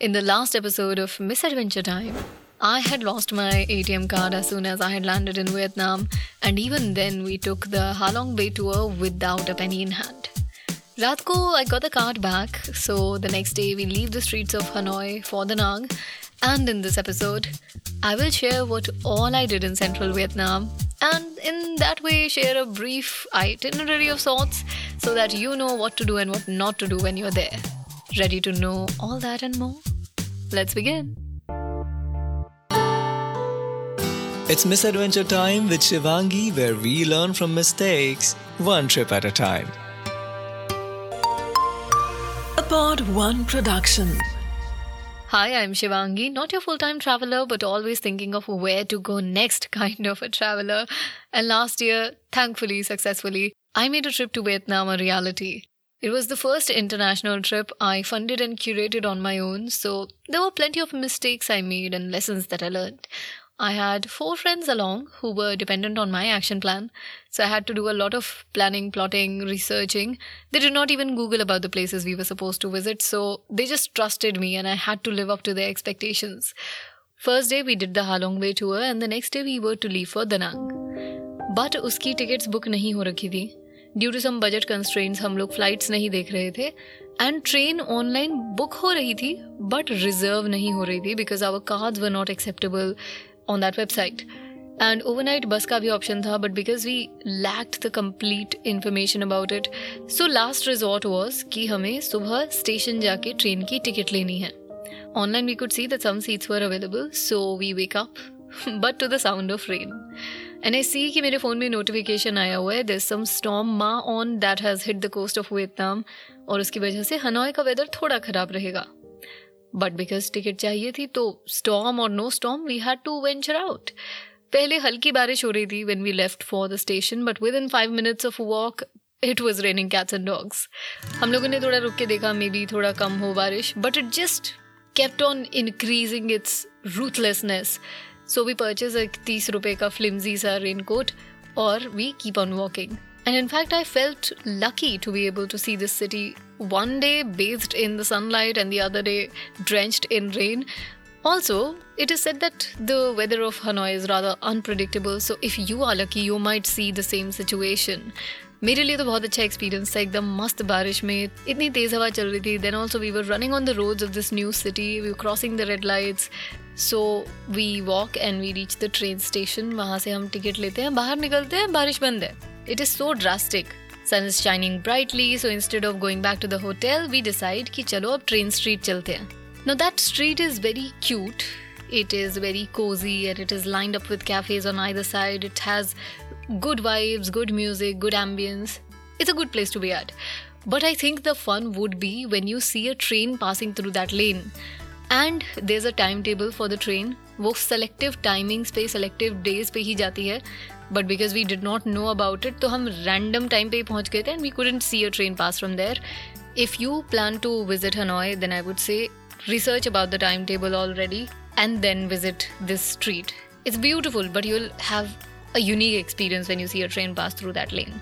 In the last episode of Misadventure Time, I had lost my ATM card as soon as I had landed in Vietnam, and even then, we took the Halong Bay tour without a penny in hand. Ratko, I got the card back, so the next day we leave the streets of Hanoi for Da Nang. And in this episode, I will share what all I did in central Vietnam, and in that way, share a brief itinerary of sorts so that you know what to do and what not to do when you're there. Ready to know all that and more? Let's begin. It's Misadventure Time with Shivangi, where we learn from mistakes, one trip at a time. A Pod One production. Hi, I'm Shivangi, not your full time traveler, but always thinking of where to go next kind of a traveler. And last year, thankfully, successfully, I made a trip to Vietnam a reality. It was the first international trip I funded and curated on my own, so there were plenty of mistakes I made and lessons that I learned. I had four friends along who were dependent on my action plan, so I had to do a lot of planning, plotting, researching. They did not even Google about the places we were supposed to visit, so they just trusted me and I had to live up to their expectations. First day we did the Halong Bay tour and the next day we were to leave for Da Nang. But उसकी tickets book नहीं हो रखी थी due to some budget constraints हम लोग flights नहीं देख रहे थे एंड ट्रेन ऑनलाइन बुक हो रही थी बट रिजर्व नहीं हो रही थी because our card were not acceptable On that website and overnight bus का भी ऑप्शन था but because we lacked the complete information about it so last resort was कि हमें सुबह स्टेशन जाके ट्रेन की टिकट लेनी है online we could see that some seats were available so we wake up but to the sound of rain and I see कि मेरे phone में नोटिफिकेशन आया हुआ है this some storm Ma on that has hit the coast of Vietnam और उसकी वजह से हनोई का वेदर थोड़ा ख़राब रहेगा बट बिकॉज़ टिकट चाहिए थी तो स्टॉम और no storm we had to venture out पहले हल्की बारिश हो रही थी when we left for the station but within five minutes of walk it was raining cats and dogs हम लोगों ने थोड़ा रुक के देखा मे बी थोड़ा कम हो बारिश but it just kept on increasing its ruthlessness so we purchase a 30 rupees ka flimsy sa raincoat or we keep on walking. And in fact, I felt lucky to be able to see this city one day bathed in the sunlight and the other day drenched in rain. Also, it is said that the weather of Hanoi is rather unpredictable, so if you are lucky, you might see the same situation. मेरे लिए तो बहुत अच्छा experience था एकदम मस्त बारिश में इतनी तेज़ हवा चल रही थी then also we were running on the roads of this new city we crossing the red lights so we walk and we reach the train station वहाँ से हम टिकट लेते हैं बाहर निकलते हैं बारिश बंद है It is so drastic sun is shining brightly so instead of going back to the hotel we decide कि चलो अब ट्रेन स्ट्रीट चलते हैं no that street is very cute it is very cozy and it is lined up with cafes on either side. It has good vibes, good music, good ambience. It's a good place to be at. But I think the fun would be when you see a train passing through that lane. And there is a time table for the train वो selective timings पे selective days पे ही जाती है But because we did not know about it तो हम random time पे ही पहुंच गए थे and we couldn't see a train pass from there if you plan to visit Hanoi then I would say research about the timetable already and then visit this street. It's beautiful, but you'll have a unique experience when you see a train pass through that lane.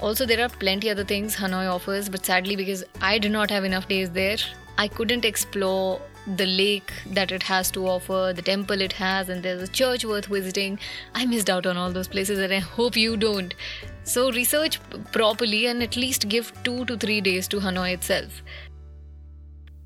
Also, there are plenty other things Hanoi offers, but sadly, because I did not have enough days there, I couldn't explore the lake that it has to offer, the temple it has, and there's a church worth visiting. I missed out on all those places, and I hope you don't. So, research properly and at least give two to three days to Hanoi itself.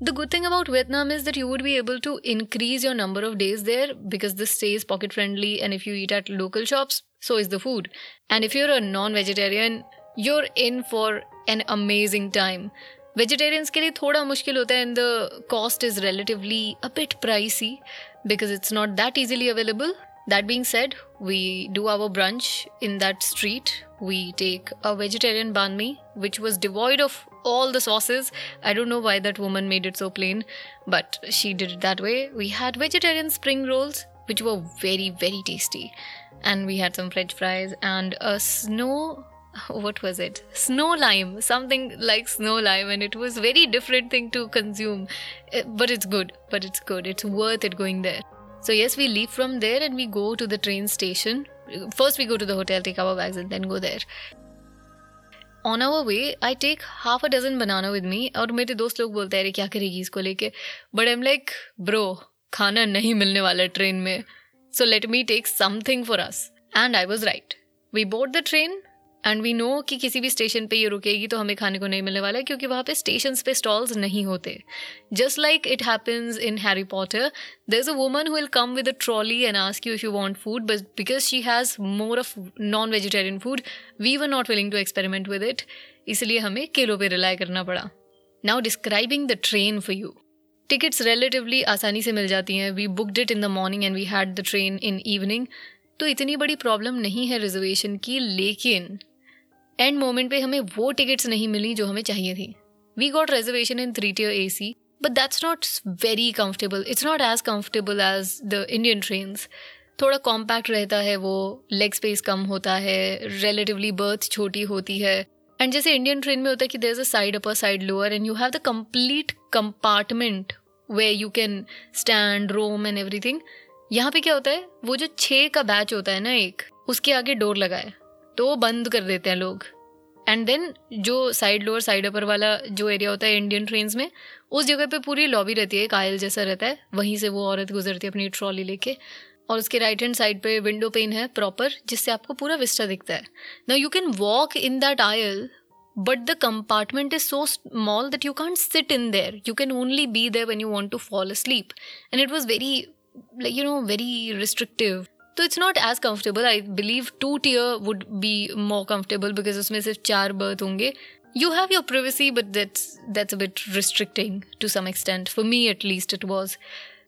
The good thing about Vietnam is that you would be able to increase your number of days there because this stays pocket friendly, and if you eat at local shops, so is the food. And if you're a non vegetarian, you're in for an amazing time. Vegetarians के लिए थोड़ा मुश्किल होता है and the cost is relatively a bit pricey because it's not that easily available That being said, we do our brunch in that street. We take a vegetarian banh mi, which was devoid of all the sauces. I don't know why that woman made it so plain, but she did it that way. We had vegetarian spring rolls, which were very, very tasty. And we had some french fries and a snow what was it snow lime something like snow lime and it was very different thing to consume eh, but it's good but it's good it's worth it going there so yes we leave from there and we go to the train station first we go to the hotel take our bags and then go there on our way I take half a dozen banana with me और मेरे दोस्त लोग बोलते हैं अरे क्या करेगी इसको लेके बट एम लाइक ब्रो खाना नहीं मिलने वाला ट्रेन में so let me take something for us and I was right we board the train and we know कि किसी भी स्टेशन पे ये रुकेगी तो हमें खाने को नहीं मिलने वाला है, क्योंकि वहाँ पे स्टेशन पे स्टॉल्स नहीं होते। Just like it happens in Harry Potter there is a woman who will come with a trolley and ask you if you want food but because she has more of non vegetarian food we were not willing to experiment with it इसलिए हमें किलो पे rely करना पड़ा। Now describing the train for you tickets relatively आसानी से मिल जाती हैं। We booked it in the morning and we had the train in evening तो इतनी बड़ी प्रॉब्लम नहीं है रिजर्वेशन की, लेकिन एंड मोमेंट पे हमें वो टिकट्स नहीं मिली जो हमें चाहिए थी। We got reservation in three tier A C but that's not very comfortable it's not as comfortable as the Indian train थोड़ा कॉम्पैक्ट रहता है वो लेग स्पेस कम होता है रिलेटिवली बर्थ छोटी होती है। एंड जैसे इंडियन ट्रेन में होता है कि there is a side upper side lower and you have the complete compartment way you can stand roam and everything यहाँ पे क्या होता है? वो जो छः का बैच होता है ना एक, उसके आगे डोर लगा है तो बंद कर देते हैं लोग। एंड देन जो साइड लोअर साइड अपर वाला जो एरिया होता है इंडियन ट्रेन में, उस जगह पे पूरी लॉबी रहती है कायल जैसा रहता है। वहीं से वो औरत गुजरती है अपनी ट्रॉली लेके। और उसके राइट हैंड साइड पे विंडो पेन है प्रॉपर जिससे आपको पूरा विस्टा दिखता है। ना you can walk in that aisle but the compartment is so small that you can't sit in there you can only be there when you want to fall asleep and it was very like you know very restrictive तो it's not as comfortable I believe two tier would be more comfortable because उसमें सिर्फ़ चार berth होंगे. You have your privacy but that's that's a bit restricting to some extent for me at least it was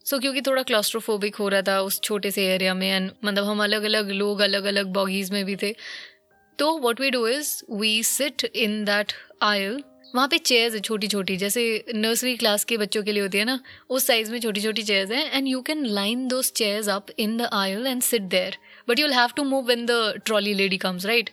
so क्योंकि थोड़ा claustrophobic हो रहा था उस छोटे से एरिया में एंड मतलब हम अलग अलग लोग अलग अलग बॉगीज में भी थे. तो what we do is we sit in that aisle वहाँ पे चेयर्स है छोटी छोटी जैसे नर्सरी क्लास के बच्चों के लिए होती है ना, उस साइज़ में छोटी छोटी चेयर्स हैं and you can line those chairs up in the aisle and sit there but you'll have to move when the trolley lady comes right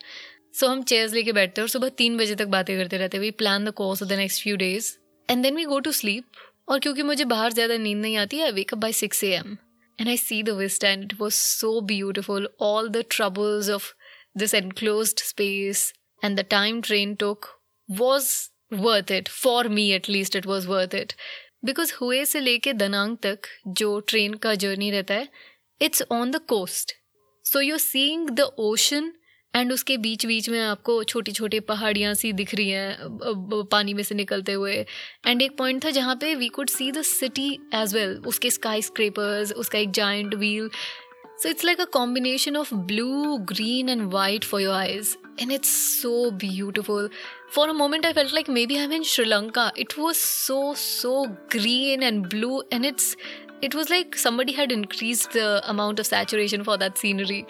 so हम चेयर्स लेके बैठते हैं और सुबह तीन बजे तक बातें करते रहते हैं। We plan the course of the next few days and then we go to sleep और क्योंकि मुझे बाहर ज़्यादा नींद नहीं आती है wake up by six A M and I see the vista and it was so beautiful all the troubles of this enclose space and the time train took was worth it for me at least it was worth it because हुए से लेके Da Nang तक जो train का journey रहता है it's on the coast so you seeing the ocean and उसके बीच बीच में आपको छोटी छोटी पहाड़ियाँ सी दिख रही हैं पानी में से निकलते हुए. एंड एक पॉइंट था जहाँ पे we could see the city as well उसके स्काई स्क्रेपर्स उसका एक giant wheel So it's like a combination of blue, green, and white for your eyes. And it's so beautiful. For a moment, I felt like maybe I'm in Sri Lanka. It was so, so green and blue, and it's it was like somebody had increased the amount of saturation for that scenery.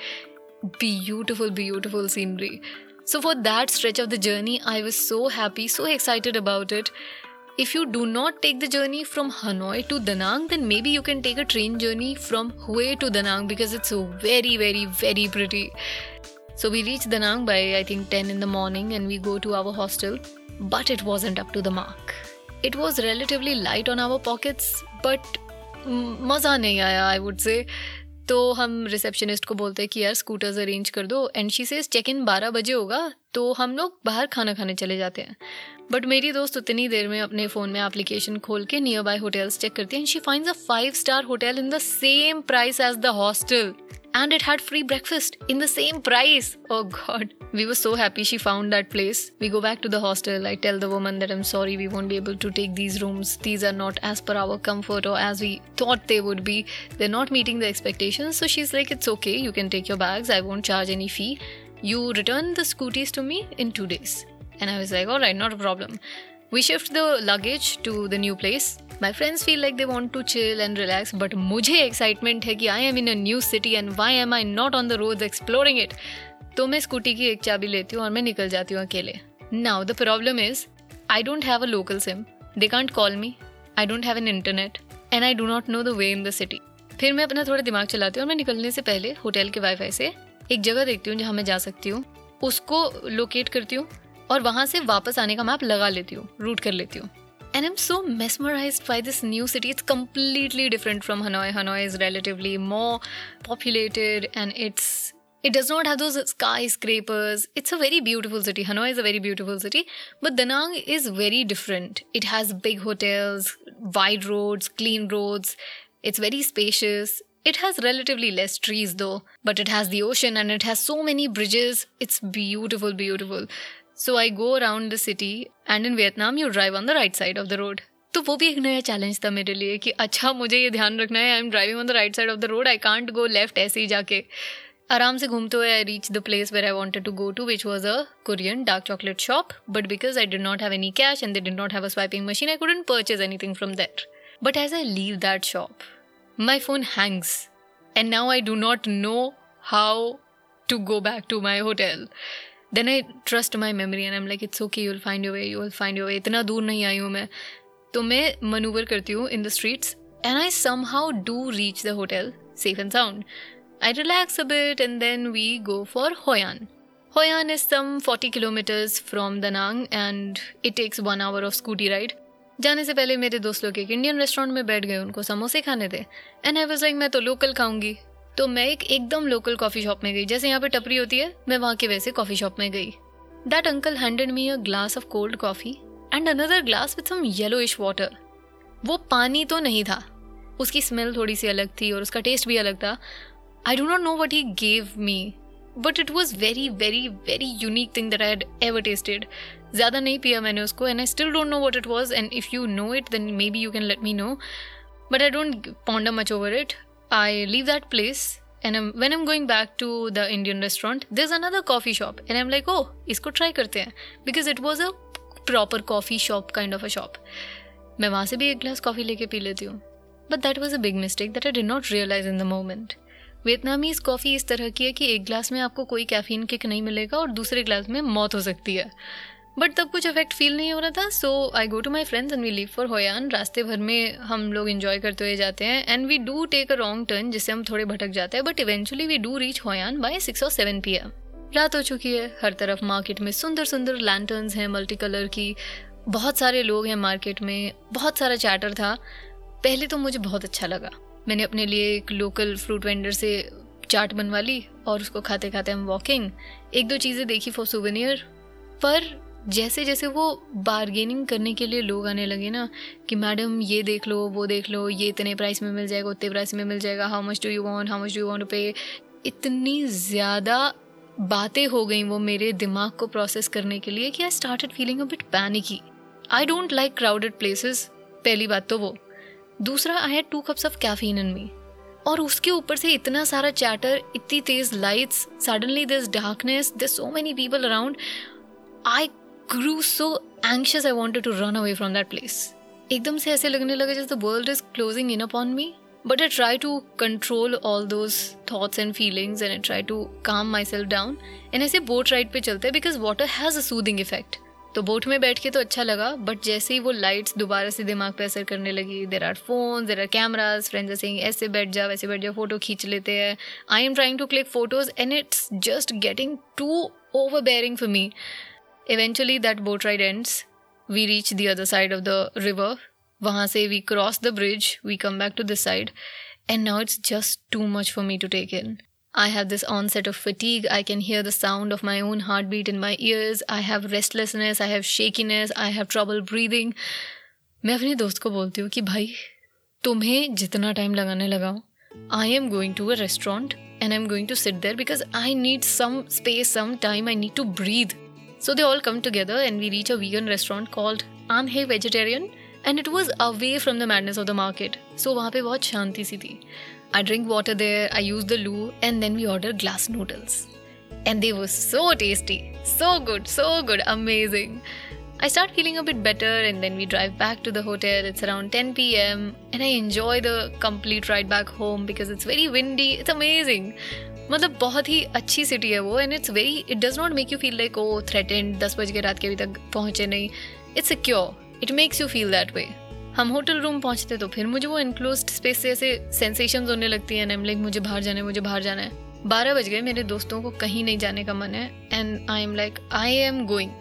Beautiful, beautiful scenery. So, for that stretch of the journey, I was so happy, so excited about it if you do not take the journey from Hanoi to Danang, then maybe you can take a train journey from Hue to Danang because it's very, very, very pretty. So we reached Danang by I think 10 in the morning and we go to our hostel, but it wasn't up to the mark. It was relatively light on our pockets, but maza nahi aaya, I would say. तो हम receptionist को बोलते हैं कि, यार scooters arrange कर दो. And she says check in बारह बजे होगा तो हम लोग बाहर खाना खाने चले जाते हैं. बट मेरी दोस्त उतनी देर में अपने फ़ोन में एप्लीकेशन खोल के नियर बाय होटल्स चेक करती है and she finds a five star hotel in the same price as the hostel and it had free breakfast in the same price. Oh god. We were so happy she found that place. We go back to the hostel. I tell the woman that I'm sorry, we won't be able to take these rooms. These are not as per our comfort or as we thought they would be. They're not meeting the expectations. So she's like, It's okay, you can take your bags. I won't charge any fee. You return the scooties to me in two days. And I was like, Alright, not a problem. We shift the luggage to the new place. My friends feel like they want to chill and relax, but मुझे excitement है कि I am in a new city and why am I not on the roads exploring it? तो मैं scooty की एक चाबी लेती हूँ और मैं निकल जाती हूँ अकेले. Now the problem is I don't have a local SIM they can't call me I don't have an internet and I do not know the way in the city फिर मैं अपना थोड़ा दिमाग चलाती हूँ और मैं निकलने से पहले होटल के वाईफाई से एक जगह देखती हूँ जहाँ मैं जा सकती हूँ. उसको लोकेट करती हूँ. और वहाँ से वापस आने का मैप लगा लेती हूँ रूट कर लेती हूँ And I'm so mesmerized by this new city. It's completely different from Hanoi. Hanoi is relatively more populated and it's It does not have those skyscrapers. It's a very beautiful city. Hanoi is a very beautiful city. But Da Nang is very different. It has big hotels, wide roads, clean roads. It's very spacious. It has relatively less trees though, but it has the ocean and it has so many bridges. It's beautiful, beautiful. So I go around the city and in Vietnam you drive on the right side of the road तो वो भी एक नया challenge था मेरे लिए कि अच्छा मुझे ये ध्यान रखना है I am driving on the right side of the road I can't go left ऐसे ही जाके। आराम से घूमते हुए I reach the place where I wanted to go to which was a Korean dark chocolate shop but because I did not have any cash and they did not have a swiping machine I couldn't purchase anything from that but as I leave that shop my phone hangs and now I do not know how to go back to my to then I trust my memory and am like it's okay you will find you way you will find you way इतना दूर नहीं आई हूँ मैं. तो मैं manoeuvre करती हूँ in the streets and I somehow do reach the hotel safe and sound I relax a bit and then we go for Hoi An Hoi An is some forty kilometres from Nang and it takes one hour of scooty ride जाने से पहले मेरे दोस्त लोग एक Indian restaurant में बैठ गए, उनको समोसे खाने थे एंड आई वॉज़ लाइक मैं तो लोकल खाऊँगी. तो मैं एक एकदम लोकल कॉफ़ी शॉप में गई। जैसे यहाँ पे टपरी होती है मैं वहाँ के वैसे कॉफ़ी शॉप में गई। That uncle handed me a glass of cold coffee and another glass with some yellowish water वो पानी तो नहीं था। उसकी स्मेल थोड़ी सी अलग थी और उसका टेस्ट भी अलग था। I do not know what he gave me, but it was very very very unique thing that I had ever tasted. ज़्यादा नहीं पिया मैंने उसको and I still don't know what it was and if you know it then maybe you can let me know but I don't ponder much over it I leave that place and I'm, when I'm going back to the Indian restaurant, there's another coffee shop, and I'm like, oh, इसको try करते हैं because it was a proper coffee shop kind of a shop. मैं वहाँ से भी एक glass coffee लेके पी लेती हूँ। But that was a big mistake that I did not realise in the moment Vietnamese coffee इस तरह की है कि एक ग्लास में आपको कोई कैफीन किक नहीं मिलेगा और दूसरे ग्लास में मौत हो सकती है। बट तब कुछ इफ़ेक्ट फील नहीं हो रहा था. So I go to my friends and we leave for Hoi An रास्ते भर में हम लोग इन्जॉय करते हुए जाते हैं. And we do take a wrong turn जिससे हम थोड़े भटक जाते हैं. But eventually we do reach Hoi An by six और सेवन पी एम रात हो चुकी है. हर तरफ़ मार्केट में सुंदर सुंदर लैंटर्न्स हैं मल्टी कलर की. बहुत सारे लोग हैं मार्केट में. बहुत सारा चैटर था. पहले तो मुझे बहुत अच्छा लगा. मैंने अपने लिए एक लोकल फ्रूट वेंडर से चाट बनवा ली और उसको खाते खाते हम वॉकिंग एक दो चीज़ें देखी फॉर सुवेनियर पर जैसे जैसे वो बारगेनिंग करने के लिए लोग आने लगे ना, कि मैडम, ये देख लो, वो देख लो, ये इतने प्राइस में मिल जाएगा, उतने प्राइस में मिल जाएगा how much do you want how much do want पे इतनी ज़्यादा बातें हो गई वो मेरे दिमाग को प्रोसेस करने के लिए कि I started feeling a bit panicky I don't like crowded places पहली बात तो वो। दूसरा I had two cups of caffeine in me और उसके ऊपर से इतना सारा चैटर इतनी तेज lights suddenly this darkness this so many people around I grew so anxious I wanted to run away from that place एकदम से ऐसे लगने लगा जैसे the world is closing in upon me but I try to control all those thoughts and feelings and I try to calm my self down and ऐसे boat ride पे चलते हैं because water has a soothing effect तो boat में बैठ के तो अच्छा लगा बट जैसे ही वो लाइट्स दोबारा से दिमाग पे असर करने लगी there are phone there are cameras friends sing ऐसे बैठ जा, वैसे बैठ जा फ़ोटो खींच लेते हैं. I am trying to click photos and it's just getting too overbearing for me Eventually that boat ride ends we reach the other side of the river वहाँ से we cross the bridge we come back to this side and now it's just too much for me to take in I have this onset of fatigue. I can hear the sound of my own heartbeat in my ears. I have restlessness. I have shakiness. I have trouble breathing. मैं अपने दोस्त को बोलती हूँ कि भाई तुम्हें जितना टाइम लगाने लगाओ I am going to a restaurant and I am going to sit there because I need some space some time I need to breathe So they all come together and we reach a vegan restaurant called um hey vegetarian and it was away from the madness of the market so वहाँ पे बहुत शांति सी थी I drink water there, I use the loo, and then we order glass noodles. And they were so tasty, so good, so good, amazing. I start feeling a bit better, and then we drive back to the hotel. It's around 10 pm, and I enjoy the complete ride back home because it's very windy. It's amazing. मतलब बहुत ही अच्छी city है वो and it's very it does not make you feel like oh threatened दस बज के रात के अभी तक पहुँचे नहीं। It's secure it makes you feel that way हम होटल रूम पहुँचते तो फिर मुझे वो इनक्लोज स्पेस से ऐसे सेंसेशन होने लगती है एंड लाइक मुझे बाहर जाना है, मुझे बाहर जाना है। बारह बज गए, मेरे दोस्तों को कहीं नहीं जाने का मन है and I am like I am going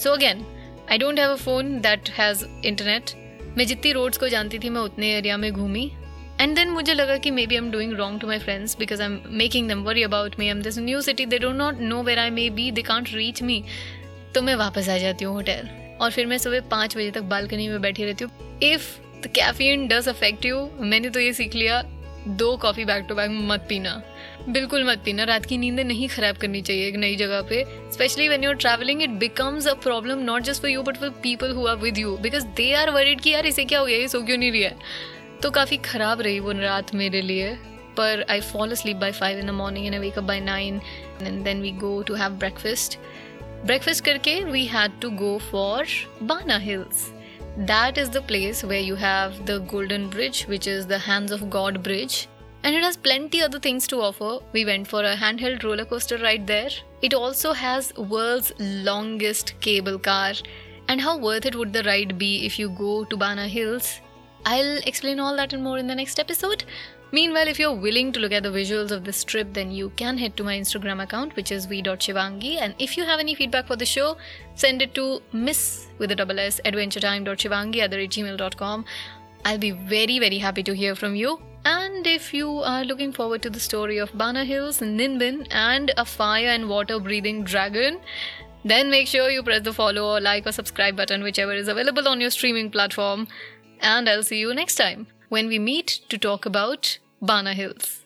so again I don't have a phone that has internet मैं जितनी रोड्स को जानती थी, मैं उतने एरिया में घूमी। एंड देन मुझे लगा कि maybe am doing wrong to my friends because I am making them worry about me in this new city they don't not know where I may be they can't reach me तो मैं वापस आ जाती हूँ hotel और फिर मैं सुबह पाँच बजे तक बालकनी में बैठी रहती हूँ. If the caffeine does affect you मैंने तो ये सीख लिया, दो कॉफ़ी बैक टू बैक मत पीना. बिल्कुल मत पीना. रात की नींद नहीं खराब करनी चाहिए एक नई जगह पे. Specially when you're travelling it becomes a problem not just for you but for people who are with you because they are worried कि यार इसे क्या हो गया? ये सो क्यों नहीं रही है? तो काफ़ी ख़राब रही वो रात मेरे लिए पर I follow sleep by five in the morning and wake up by nine and then we go to have breakfast breakfast करके we had to go for Bana Hills that is the place where you have the golden bridge which is the hands of god bridge and it has plenty other things to offer we went for a handheld roller coaster ride there it also has world's longest cable car and how worth it would the ride be if you go to bana hills i'll explain all that and more in the next episode Meanwhile, if you're willing to look at the visuals of this trip, then you can head to my Instagram account, which is v.shivangi. And if you have any feedback for the show, send it to miss with a double s adventuretime.shivangi at the gmail.com. I'll be very, very happy to hear from you. And if you are looking forward to the story of Bana Hills, Ninbin, and a fire and water breathing dragon, then make sure you press the follow or like or subscribe button, whichever is available on your streaming platform. And I'll see you next time when we meet to talk about Bana Hills.